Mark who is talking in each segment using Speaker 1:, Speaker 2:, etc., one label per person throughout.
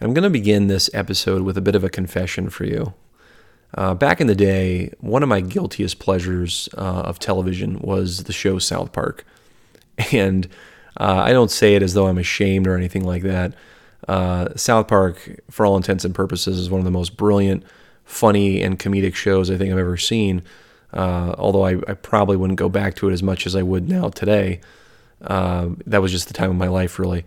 Speaker 1: I'm going to begin this episode with a bit of a confession for you. Uh, back in the day, one of my guiltiest pleasures uh, of television was the show South Park. And uh, I don't say it as though I'm ashamed or anything like that. Uh, South Park, for all intents and purposes, is one of the most brilliant, funny, and comedic shows I think I've ever seen. Uh, although I, I, probably wouldn't go back to it as much as I would now today. Uh, that was just the time of my life, really.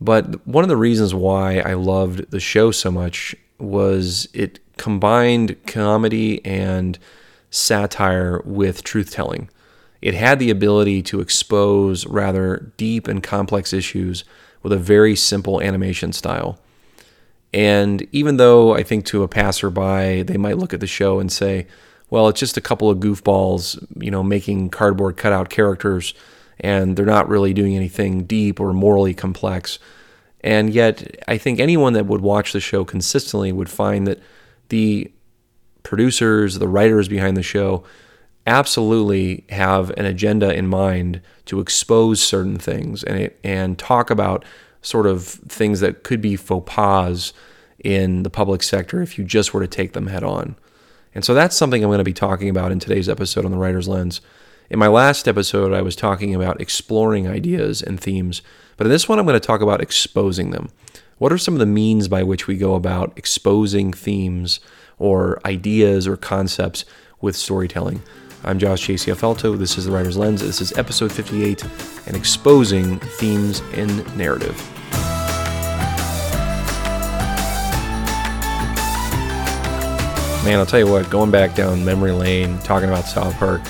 Speaker 1: But one of the reasons why I loved the show so much was it combined comedy and satire with truth telling. It had the ability to expose rather deep and complex issues with a very simple animation style. And even though I think to a passerby, they might look at the show and say, well, it's just a couple of goofballs, you know, making cardboard cutout characters and they're not really doing anything deep or morally complex. And yet, I think anyone that would watch the show consistently would find that the producers, the writers behind the show, absolutely have an agenda in mind to expose certain things and it, and talk about sort of things that could be faux pas in the public sector if you just were to take them head on. And so that's something I'm going to be talking about in today's episode on the Writer's Lens. In my last episode, I was talking about exploring ideas and themes, but in this one, I'm going to talk about exposing them. What are some of the means by which we go about exposing themes or ideas or concepts with storytelling? I'm Josh Ciesiafelto. This is The Writer's Lens. This is episode 58 and exposing themes in narrative. Man, I'll tell you what, going back down memory lane, talking about South Park,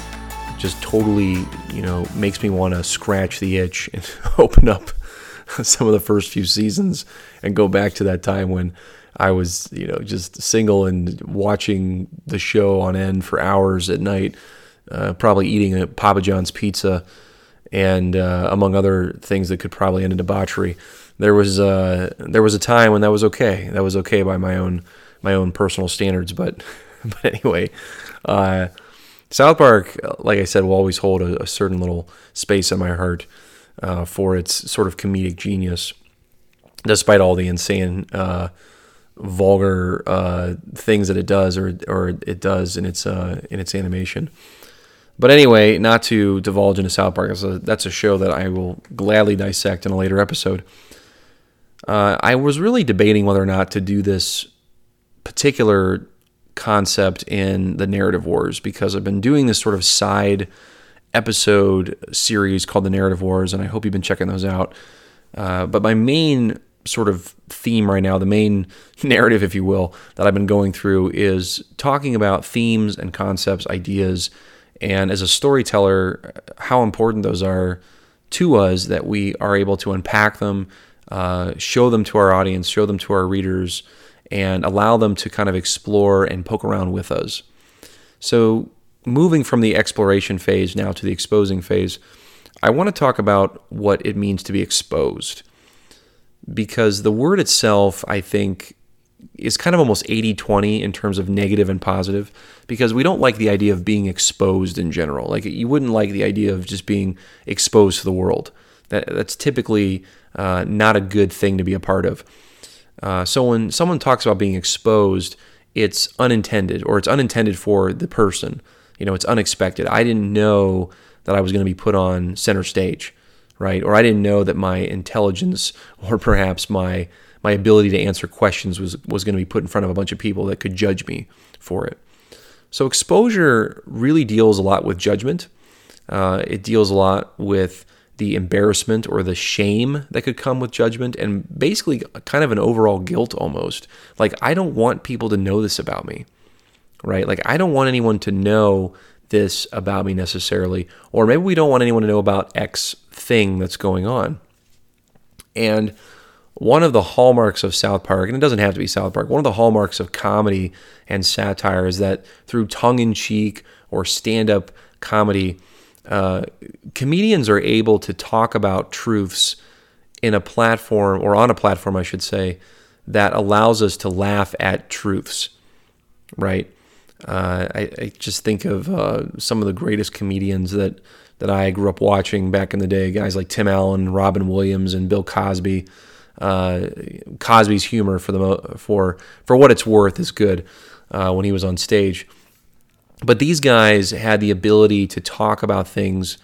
Speaker 1: just totally, you know, makes me want to scratch the itch and open up some of the first few seasons and go back to that time when I was, you know, just single and watching the show on end for hours at night, uh, probably eating a Papa John's pizza and uh, among other things that could probably end in debauchery. There was uh, there was a time when that was okay. That was okay by my own my own personal standards. But but anyway, uh, South Park, like I said, will always hold a, a certain little space in my heart uh, for its sort of comedic genius, despite all the insane, uh, vulgar uh, things that it does or or it does in its uh, in its animation. But anyway, not to divulge into South Park, that's a, that's a show that I will gladly dissect in a later episode. Uh, I was really debating whether or not to do this particular concept in the narrative wars because I've been doing this sort of side episode series called the narrative wars, and I hope you've been checking those out. Uh, but my main sort of theme right now, the main narrative, if you will, that I've been going through is talking about themes and concepts, ideas, and as a storyteller, how important those are to us that we are able to unpack them, uh, show them to our audience, show them to our readers, and allow them to kind of explore and poke around with us. So, moving from the exploration phase now to the exposing phase, I want to talk about what it means to be exposed. Because the word itself, I think, is kind of almost 80 20 in terms of negative and positive because we don't like the idea of being exposed in general. Like, you wouldn't like the idea of just being exposed to the world. That, that's typically uh, not a good thing to be a part of. Uh, so when someone talks about being exposed, it's unintended or it's unintended for the person. You know, it's unexpected. I didn't know that I was going to be put on center stage, right? Or I didn't know that my intelligence or perhaps my my ability to answer questions was was going to be put in front of a bunch of people that could judge me for it. So exposure really deals a lot with judgment. Uh, it deals a lot with the embarrassment or the shame that could come with judgment and basically kind of an overall guilt almost. Like, I don't want people to know this about me, right? Like, I don't want anyone to know this about me necessarily. Or maybe we don't want anyone to know about X thing that's going on. And one of the hallmarks of South Park, and it doesn't have to be South Park, one of the hallmarks of comedy and satire is that through tongue in cheek or stand up comedy, uh, comedians are able to talk about truths in a platform, or on a platform, I should say, that allows us to laugh at truths, right? Uh, I, I, just think of uh, some of the greatest comedians that that I grew up watching back in the day, guys like Tim Allen, Robin Williams, and Bill Cosby. Uh, Cosby's humor for the for for what it's worth is good uh, when he was on stage. But these guys had the ability to talk about things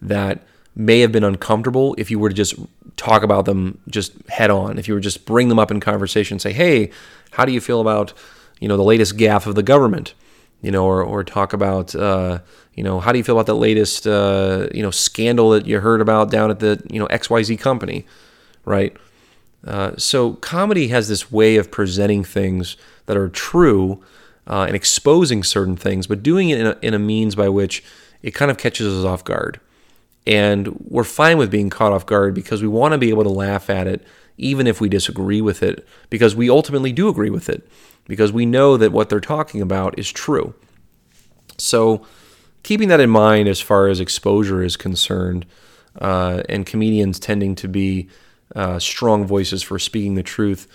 Speaker 1: that may have been uncomfortable if you were to just talk about them just head on. If you were just bring them up in conversation, say, "Hey, how do you feel about you know the latest gaffe of the government?" You know, or or talk about uh, you know how do you feel about the latest uh, you know scandal that you heard about down at the you know X Y Z company, right? Uh, so comedy has this way of presenting things that are true uh, and exposing certain things, but doing it in a, in a means by which it kind of catches us off guard. And we're fine with being caught off guard because we want to be able to laugh at it, even if we disagree with it, because we ultimately do agree with it, because we know that what they're talking about is true. So, keeping that in mind as far as exposure is concerned, uh, and comedians tending to be uh, strong voices for speaking the truth.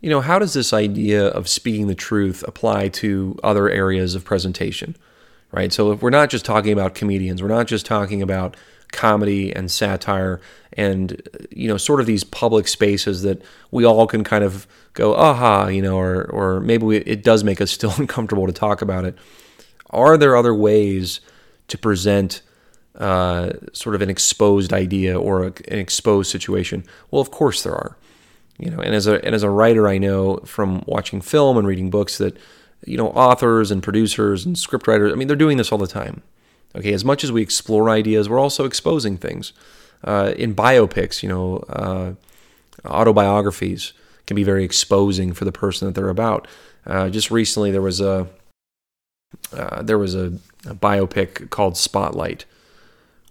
Speaker 1: You know, how does this idea of speaking the truth apply to other areas of presentation? Right. So if we're not just talking about comedians, we're not just talking about comedy and satire and you know sort of these public spaces that we all can kind of go aha you know or or maybe we, it does make us still uncomfortable to talk about it are there other ways to present uh, sort of an exposed idea or a, an exposed situation? Well, of course there are. You know, and as a and as a writer, I know from watching film and reading books that you know authors and producers and scriptwriters. I mean, they're doing this all the time. Okay, as much as we explore ideas, we're also exposing things. Uh, in biopics, you know, uh, autobiographies can be very exposing for the person that they're about. Uh, just recently, there was a uh, there was a, a biopic called Spotlight,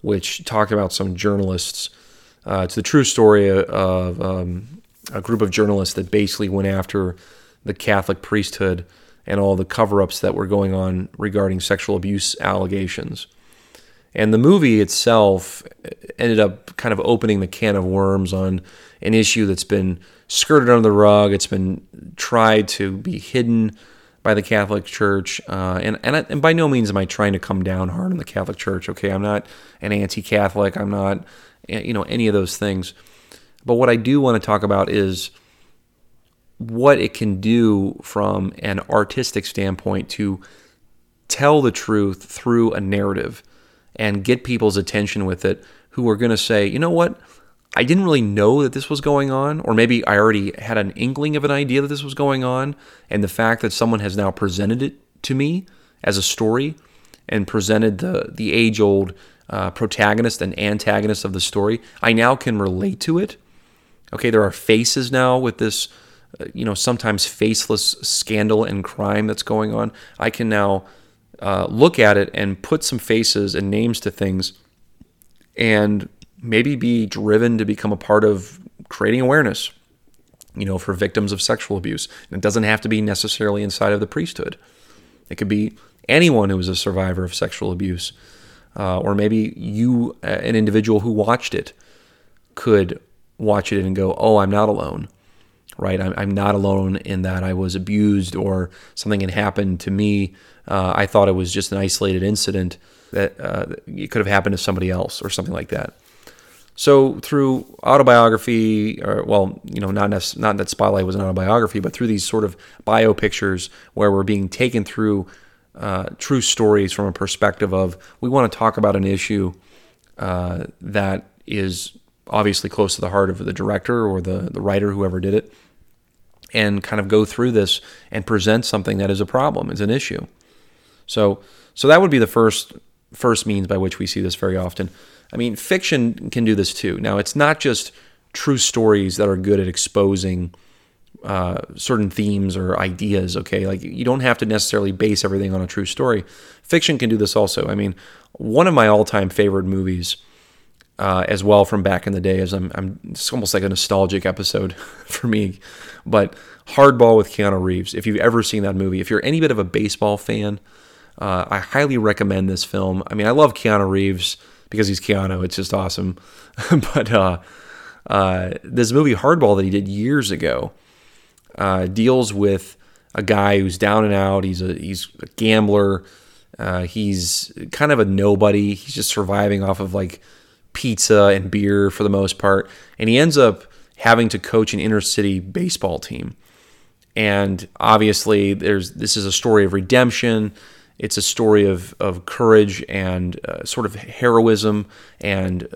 Speaker 1: which talked about some journalists. Uh, it's the true story of um, a group of journalists that basically went after the Catholic priesthood and all the cover ups that were going on regarding sexual abuse allegations. And the movie itself ended up kind of opening the can of worms on an issue that's been skirted under the rug. It's been tried to be hidden by the Catholic Church, uh, and and, and by no means am I trying to come down hard on the Catholic Church. Okay, I'm not an anti-Catholic. I'm not, you know, any of those things. But what I do want to talk about is what it can do from an artistic standpoint to tell the truth through a narrative and get people's attention with it who are going to say, you know what? I didn't really know that this was going on, or maybe I already had an inkling of an idea that this was going on, and the fact that someone has now presented it to me as a story and presented the the age old uh, protagonist and antagonist of the story, I now can relate to it. Okay, there are faces now with this, you know, sometimes faceless scandal and crime that's going on. I can now uh, look at it and put some faces and names to things, and maybe be driven to become a part of creating awareness, you know, for victims of sexual abuse. And it doesn't have to be necessarily inside of the priesthood. It could be anyone who is a survivor of sexual abuse, uh, or maybe you, uh, an individual who watched it, could watch it and go, "Oh, I'm not alone." Right, I'm, I'm not alone in that I was abused or something had happened to me. Uh, I thought it was just an isolated incident that uh, it could have happened to somebody else or something like that. So through autobiography, or well, you know, not not that Spotlight was an autobiography, but through these sort of bio pictures where we're being taken through uh, true stories from a perspective of we want to talk about an issue uh, that is obviously close to the heart of the director or the the writer, whoever did it, and kind of go through this and present something that is a problem, is an issue. So so that would be the first first means by which we see this very often. I mean, fiction can do this too. Now, it's not just true stories that are good at exposing uh, certain themes or ideas, okay? Like, you don't have to necessarily base everything on a true story. Fiction can do this also. I mean, one of my all time favorite movies. Uh, as well from back in the day, as I'm, I'm, it's almost like a nostalgic episode for me. But Hardball with Keanu Reeves. If you've ever seen that movie, if you're any bit of a baseball fan, uh, I highly recommend this film. I mean, I love Keanu Reeves because he's Keanu. It's just awesome. but uh, uh, this movie Hardball that he did years ago uh, deals with a guy who's down and out. He's a he's a gambler. Uh, he's kind of a nobody. He's just surviving off of like pizza and beer for the most part, and he ends up having to coach an inner city baseball team. And obviously, there's this is a story of redemption. It's a story of, of courage and uh, sort of heroism and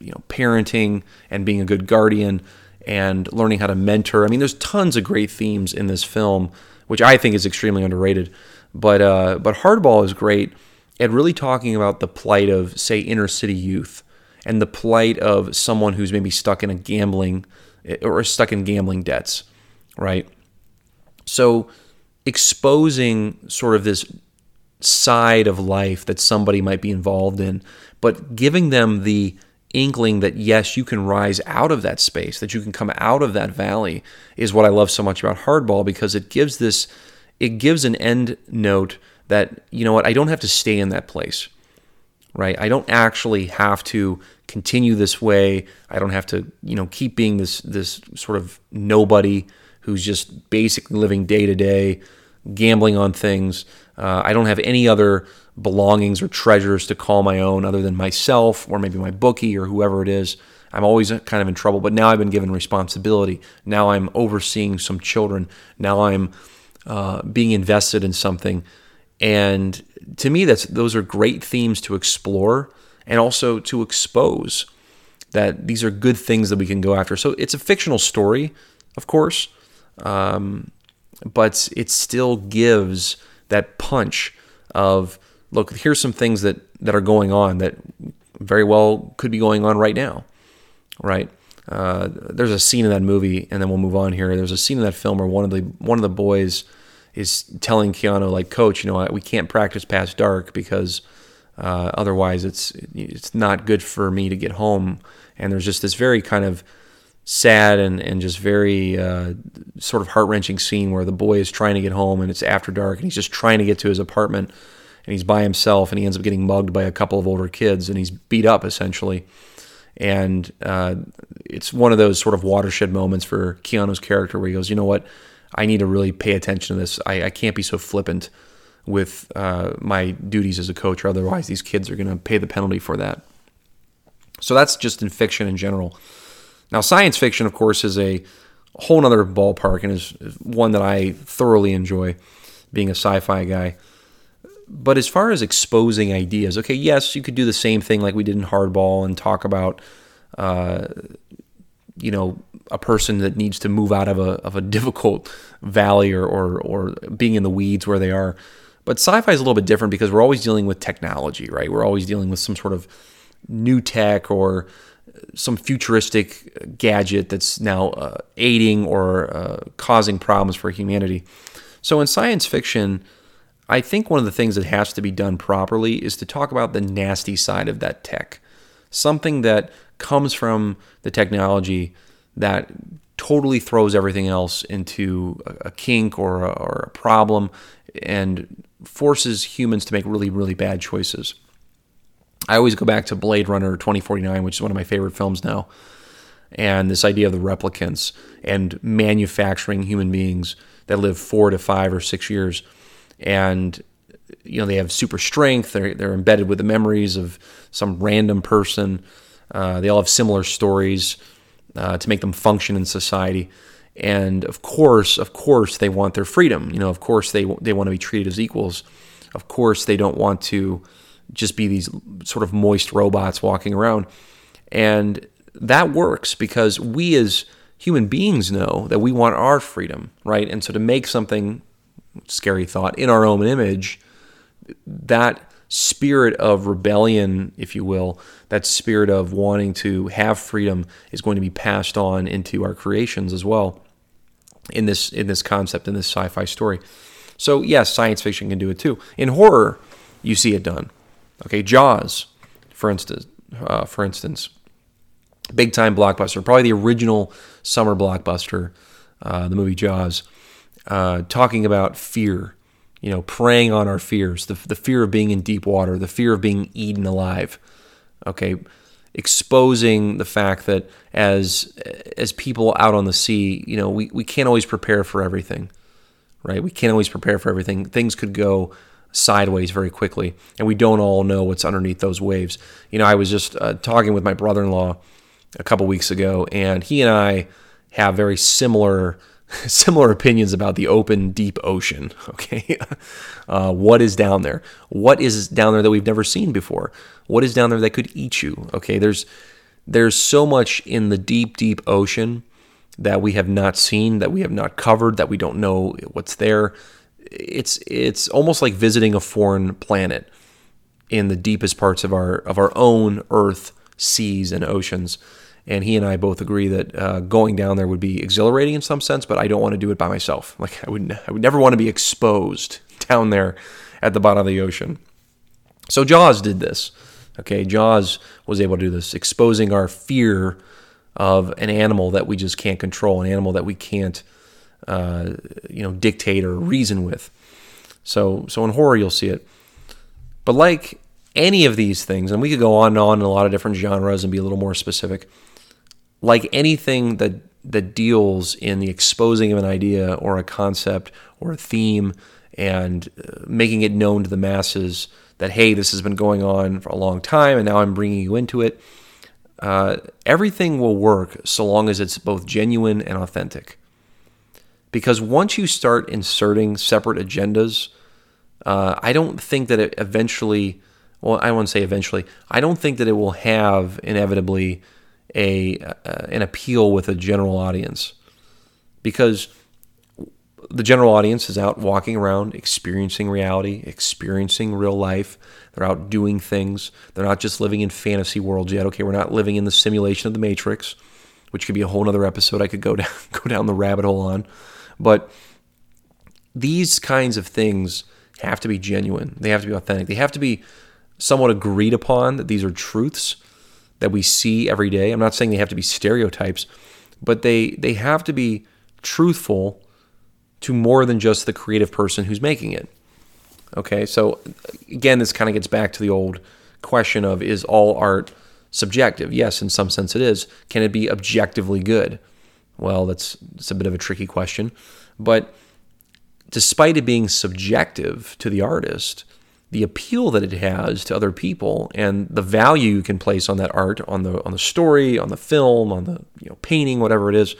Speaker 1: you know parenting and being a good guardian and learning how to mentor. I mean, there's tons of great themes in this film, which I think is extremely underrated. But uh, but Hardball is great at really talking about the plight of say inner city youth and the plight of someone who's maybe stuck in a gambling or stuck in gambling debts, right? So exposing sort of this side of life that somebody might be involved in, but giving them the inkling that yes, you can rise out of that space, that you can come out of that valley is what I love so much about hardball because it gives this it gives an end note that you know what, I don't have to stay in that place. Right? I don't actually have to continue this way. I don't have to, you know, keep being this this sort of nobody who's just basically living day to day, gambling on things. Uh, I don't have any other belongings or treasures to call my own other than myself or maybe my bookie or whoever it is. I'm always kind of in trouble, but now I've been given responsibility. Now I'm overseeing some children. Now I'm uh, being invested in something. And to me, that's those are great themes to explore and also to expose that these are good things that we can go after. So it's a fictional story, of course, um, but it still gives that punch of look, here's some things that, that are going on that very well could be going on right now, right? Uh, there's a scene in that movie, and then we'll move on here. There's a scene in that film where one of the one of the boys is telling Keanu, like, "Coach, you know, we can't practice past dark because uh, otherwise it's it's not good for me to get home." And there's just this very kind of sad and, and just very uh, sort of heart wrenching scene where the boy is trying to get home and it's after dark and he's just trying to get to his apartment and he's by himself and he ends up getting mugged by a couple of older kids and he's beat up essentially. And uh, it's one of those sort of watershed moments for Keanu's character where he goes, you know what, I need to really pay attention to this. I, I can't be so flippant with uh, my duties as a coach, or otherwise these kids are going to pay the penalty for that. So that's just in fiction in general. Now, science fiction, of course, is a whole other ballpark and is one that I thoroughly enjoy being a sci fi guy. But as far as exposing ideas, okay, yes, you could do the same thing like we did in Hardball and talk about, uh, you know, a person that needs to move out of a, of a difficult valley or, or, or being in the weeds where they are. But sci fi is a little bit different because we're always dealing with technology, right? We're always dealing with some sort of new tech or some futuristic gadget that's now uh, aiding or uh, causing problems for humanity. So in science fiction, I think one of the things that has to be done properly is to talk about the nasty side of that tech. Something that comes from the technology that totally throws everything else into a, kink or a, or a problem and forces humans to make really, really bad choices. I always go back to Blade Runner 2049, which is one of my favorite films now. And this idea of the replicants and manufacturing human beings that live four to five or six years. And, you know, they have super strength. They're, they're embedded with the memories of some random person. Uh, they all have similar stories uh, to make them function in society. And of course, of course, they want their freedom. You know, of course, they, they want to be treated as equals. Of course, they don't want to just be these sort of moist robots walking around. And that works because we as human beings know that we want our freedom, right? And so to make something, scary thought, in our own image, that spirit of rebellion, if you will, that spirit of wanting to have freedom is going to be passed on into our creations as well in this in this concept in this sci-fi story. So yes, science fiction can do it too. In horror, you see it done. Okay, Jaws, for instance, uh, for instance, big time blockbuster, probably the original summer blockbuster, uh, the movie Jaws, uh, talking about fear, you know, preying on our fears, the, the fear of being in deep water, the fear of being eaten alive. Okay, exposing the fact that as as people out on the sea, you know, we, we can't always prepare for everything, right? We can't always prepare for everything. Things could go sideways very quickly, and we don't all know what's underneath those waves. You know, I was just uh, talking with my brother-in-law a couple weeks ago, and he and I have very similar similar opinions about the open, deep ocean. Okay, uh, what is down there? What is down there that we've never seen before? What is down there that could eat you? Okay, there's there's so much in the deep, deep ocean that we have not seen, that we have not covered, that we don't know what's there. It's it's almost like visiting a foreign planet in the deepest parts of our of our own Earth seas and oceans. And he and I both agree that uh, going down there would be exhilarating in some sense, but I don't want to do it by myself. Like I would, I would never want to be exposed down there at the bottom of the ocean. So Jaws did this. Okay, Jaws was able to do this, exposing our fear of an animal that we just can't control, an animal that we can't, uh, you know, dictate or reason with. So, so in horror, you'll see it. But like any of these things, and we could go on and on in a lot of different genres and be a little more specific like anything that that deals in the exposing of an idea or a concept or a theme and uh, making it known to the masses that hey this has been going on for a long time and now i'm bringing you into it uh, everything will work so long as it's both genuine and authentic. Because once you start inserting separate agendas uh, i don't think that it eventually well i won't say eventually i don't think that it will have inevitably a uh, an appeal with a general audience. Because the general audience is out walking around experiencing reality experiencing real life. They're out doing things. They're not just living in fantasy worlds yet. Okay we're not living in the simulation of the matrix which could be a whole other episode i could go down go down the rabbit hole on. But these kinds of things have to be genuine. They have to be authentic. They have to be somewhat agreed upon that these are truths that we see every day. I'm not saying they have to be stereotypes, but they they have to be truthful to more than just the creative person who's making it. Okay, so again, this kind of gets back to the old question of is all art subjective? Yes, in some sense it is. Can it be objectively good? Well, that's, that's a bit of a tricky question. But despite it being subjective to the artist, the appeal that it has to other people and the value you can place on that art, on the on the story, on the film, on the you know painting, whatever it is,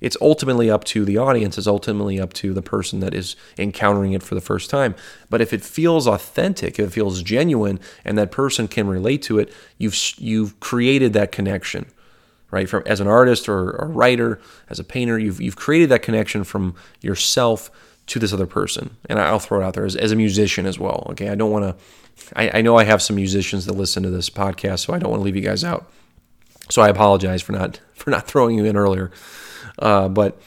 Speaker 1: it's ultimately up to the audience. It's ultimately up to the person that is encountering it for the first time. But if it feels authentic, if it feels genuine, and that person can relate to it, you've you've created that connection right? From as an artist or a writer, as a painter, you've you've created that connection from yourself to this other person. And I'll throw it out there as, as a musician as well. Okay. I don't want to, I, I know I have some musicians that listen to this podcast, so I don't want to leave you guys out. So I apologize for not, for not throwing you in earlier. Uh, but,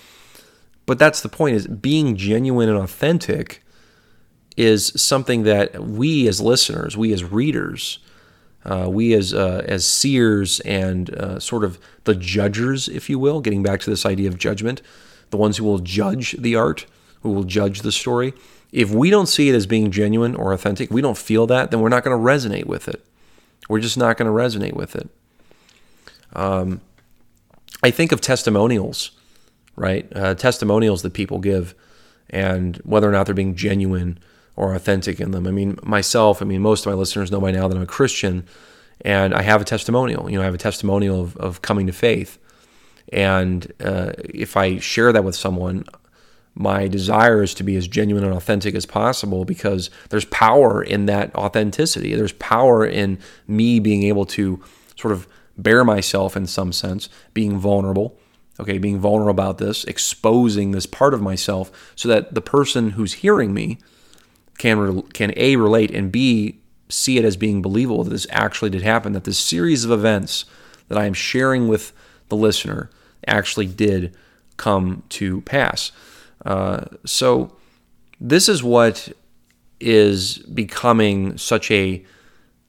Speaker 1: but that's the point is being genuine and authentic is something that we as listeners, we as readers, uh, we as uh, as seers and uh, sort of the judgers, if you will, getting back to this idea of judgment, the ones who will judge the art, who will judge the story. If we don't see it as being genuine or authentic, we don't feel that, then we're not going to resonate with it. We're just not going to resonate with it. Um, I think of testimonials, right? Uh, testimonials that people give, and whether or not they're being genuine or authentic in them. I mean, myself, I mean, most of my listeners know by now that I'm a Christian, and I have a testimonial. You know, I have a testimonial of, of coming to faith. And uh, if I share that with someone, my desire is to be as genuine and authentic as possible because there's power in that authenticity. There's power in me being able to sort of bare myself in some sense, being vulnerable. Okay, being vulnerable about this, exposing this part of myself so that the person who's hearing me can can A relate and B see it as being believable that this actually did happen, that this series of events that I am sharing with the listener actually did come to pass. Uh, so this is what is becoming such a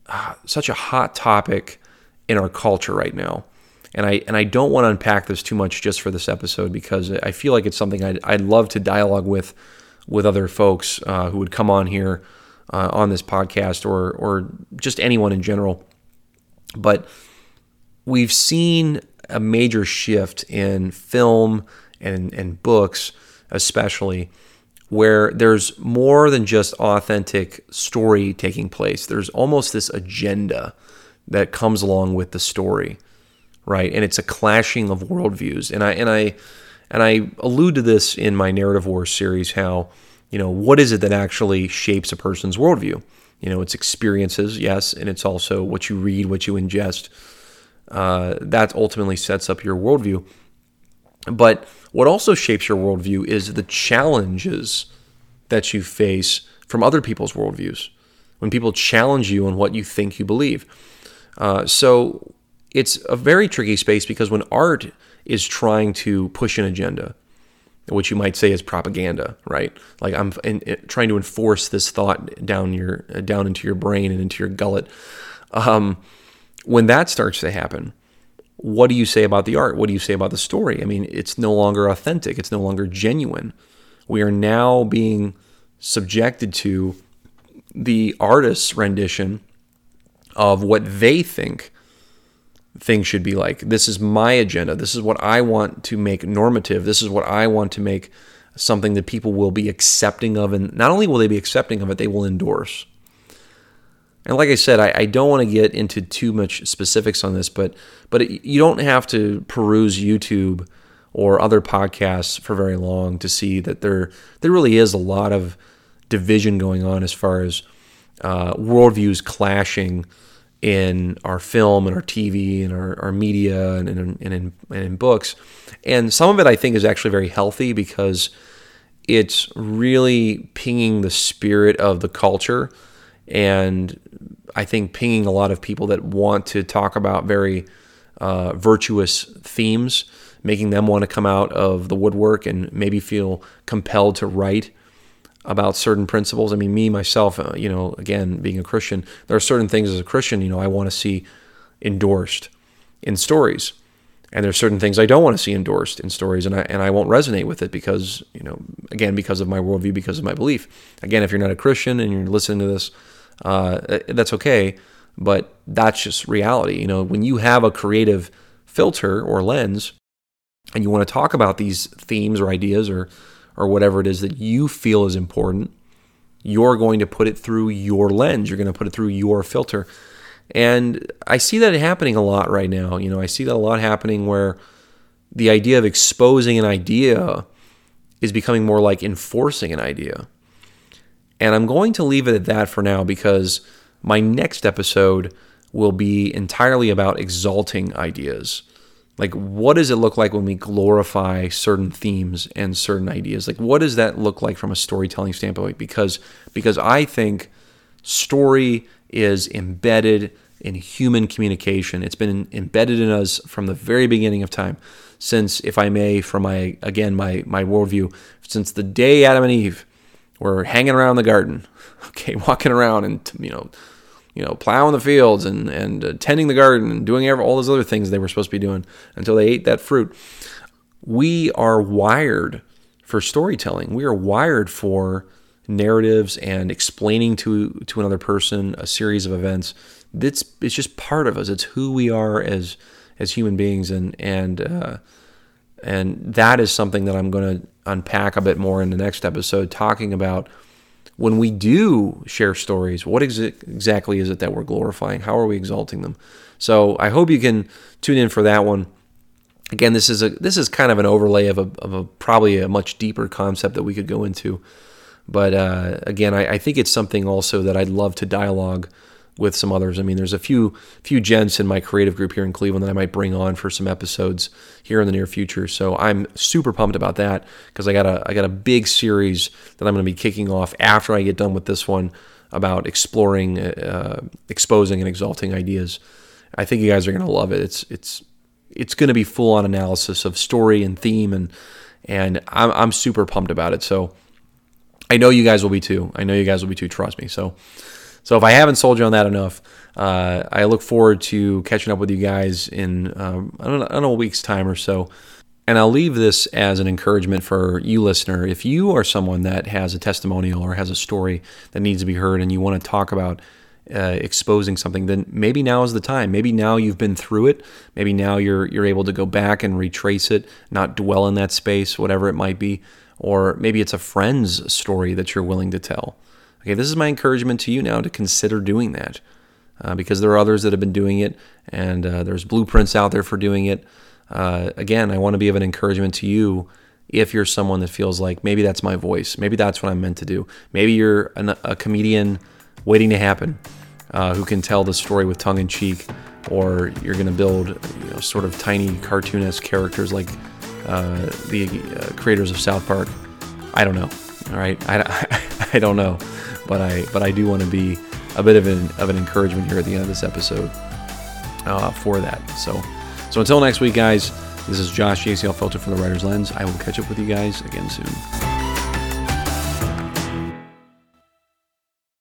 Speaker 1: uh, such a hot topic in our culture right now. And I and I don't want to unpack this too much just for this episode because I feel like it's something I'd, I'd love to dialogue with with other folks uh, who would come on here uh, on this podcast or or just anyone in general. But we've seen a major shift in film and and books especially, where there's more than just authentic story taking place. There's almost this agenda that comes along with the story, right? And it's a clashing of worldviews. And I and I And I allude to this in my Narrative Wars series how, you know, what is it that actually shapes a person's worldview? You know, it's experiences, yes, and it's also what you read, what you ingest. Uh, that ultimately sets up your worldview. But what also shapes your worldview is the challenges that you face from other people's worldviews. When people challenge you on what you think you believe. Uh, so it's a very tricky space because when art is trying to push an agenda, which you might say is propaganda, right? Like I'm in, in, trying to enforce this thought down your down into your brain and into your gullet. Um, when that starts to happen, what do you say about the art? What do you say about the story? I mean, it's no longer authentic. It's no longer genuine. We are now being subjected to the artist's rendition of what they think things should be like. This is my agenda. This is what I want to make normative. This is what I want to make something that people will be accepting of. And not only will they be accepting of it, they will endorse. And like I said, I, I don't want to get into too much specifics on this, but but it, you don't have to peruse YouTube or other podcasts for very long to see that there there really is a lot of division going on as far as uh, worldviews clashing in our film and our TV and our, our media and, and, and, in, and in books. And some of it I think is actually very healthy because it's really pinging the spirit of the culture and I think pinging a lot of people that want to talk about very uh, virtuous themes, making them want to come out of the woodwork and maybe feel compelled to write about certain principles. I mean, me myself, uh, you know, again being a Christian, there are certain things as a Christian, you know, I want to see endorsed in stories, and there's certain things I don't want to see endorsed in stories, and I and I won't resonate with it because you know, again, because of my worldview, because of my belief. Again, if you're not a Christian and you're listening to this uh, eh, that's okay. But that's just reality. You know, when you have a creative filter or lens and you want to talk about these themes or ideas or, or whatever it is that you feel is important, you're going to put it through your lens. You're going to put it through your filter. And I see that happening a lot right now. You know, I see that a lot happening where the idea of exposing an idea is becoming more like enforcing an idea. And I'm going to leave it at that for now because my next episode will be entirely about exalting ideas. Like, what does it look like when we glorify certain themes and certain ideas? Like, what does that look like from a storytelling standpoint? Because, because I think story is embedded in human communication. It's been embedded in us from the very beginning of time. Since, if I may, from my again my my worldview, since the day Adam and Eve were hanging around the garden, okay, walking around and you know, you know, plowing the fields and and uh, tending the garden and doing all those other things they were supposed to be doing until they ate that fruit. We are wired for storytelling. We are wired for narratives and explaining to to another person a series of events. That's it's just part of us. It's who we are as as human beings, and and uh, and that is something that I'm going to unpack a bit more in the next episode, talking about when we do share stories, what ex- exactly is it that we're glorifying? How are we exalting them? So I hope you can tune in for that one. Again, this is a this is kind of an overlay of a, of a probably a much deeper concept that we could go into. But uh, again, I, I think it's something also that I'd love to dialogue with some others. I mean, there's a few few gents in my creative group here in Cleveland that I might bring on for some episodes here in the near future. So I'm super pumped about that because I got a I got a big series that I'm going to be kicking off after I get done with this one about exploring, uh, exposing, and exalting ideas. I think you guys are going to love it. It's it's it's going to be full on analysis of story and theme and and I'm I'm super pumped about it. So I know you guys will be too. I know you guys will be too. Trust me. So. So if I haven't sold you on that enough, uh, I look forward to catching up with you guys in um, I, don't know, I don't know a week's time or so. And I'll leave this as an encouragement for you, listener. If you are someone that has a testimonial or has a story that needs to be heard and you want to talk about uh, exposing something, then maybe now is the time. Maybe now you've been through it. Maybe now you're you're able to go back and retrace it, not dwell in that space, whatever it might be. Or maybe it's a friend's story that you're willing to tell. Okay, this is my encouragement to you now to consider doing that uh, because there are others that have been doing it and uh, there's blueprints out there for doing it. uh, again, I want to be of an encouragement to you if you're someone that feels like maybe that's my voice, maybe that's what I'm meant to do. Maybe you're an, a comedian waiting to happen uh, who can tell the story with tongue in cheek, or you're going to build you know, sort of tiny cartoonist characters like uh, the uh, creators of South Park. I don't know. All right, I, I, I don't know, but I but I do want to be a bit of an of an encouragement here at the end of this episode uh, for that. So so until next week, guys. This is Josh, ACL Filter from the Writer's Lens. I will catch up with you guys again soon.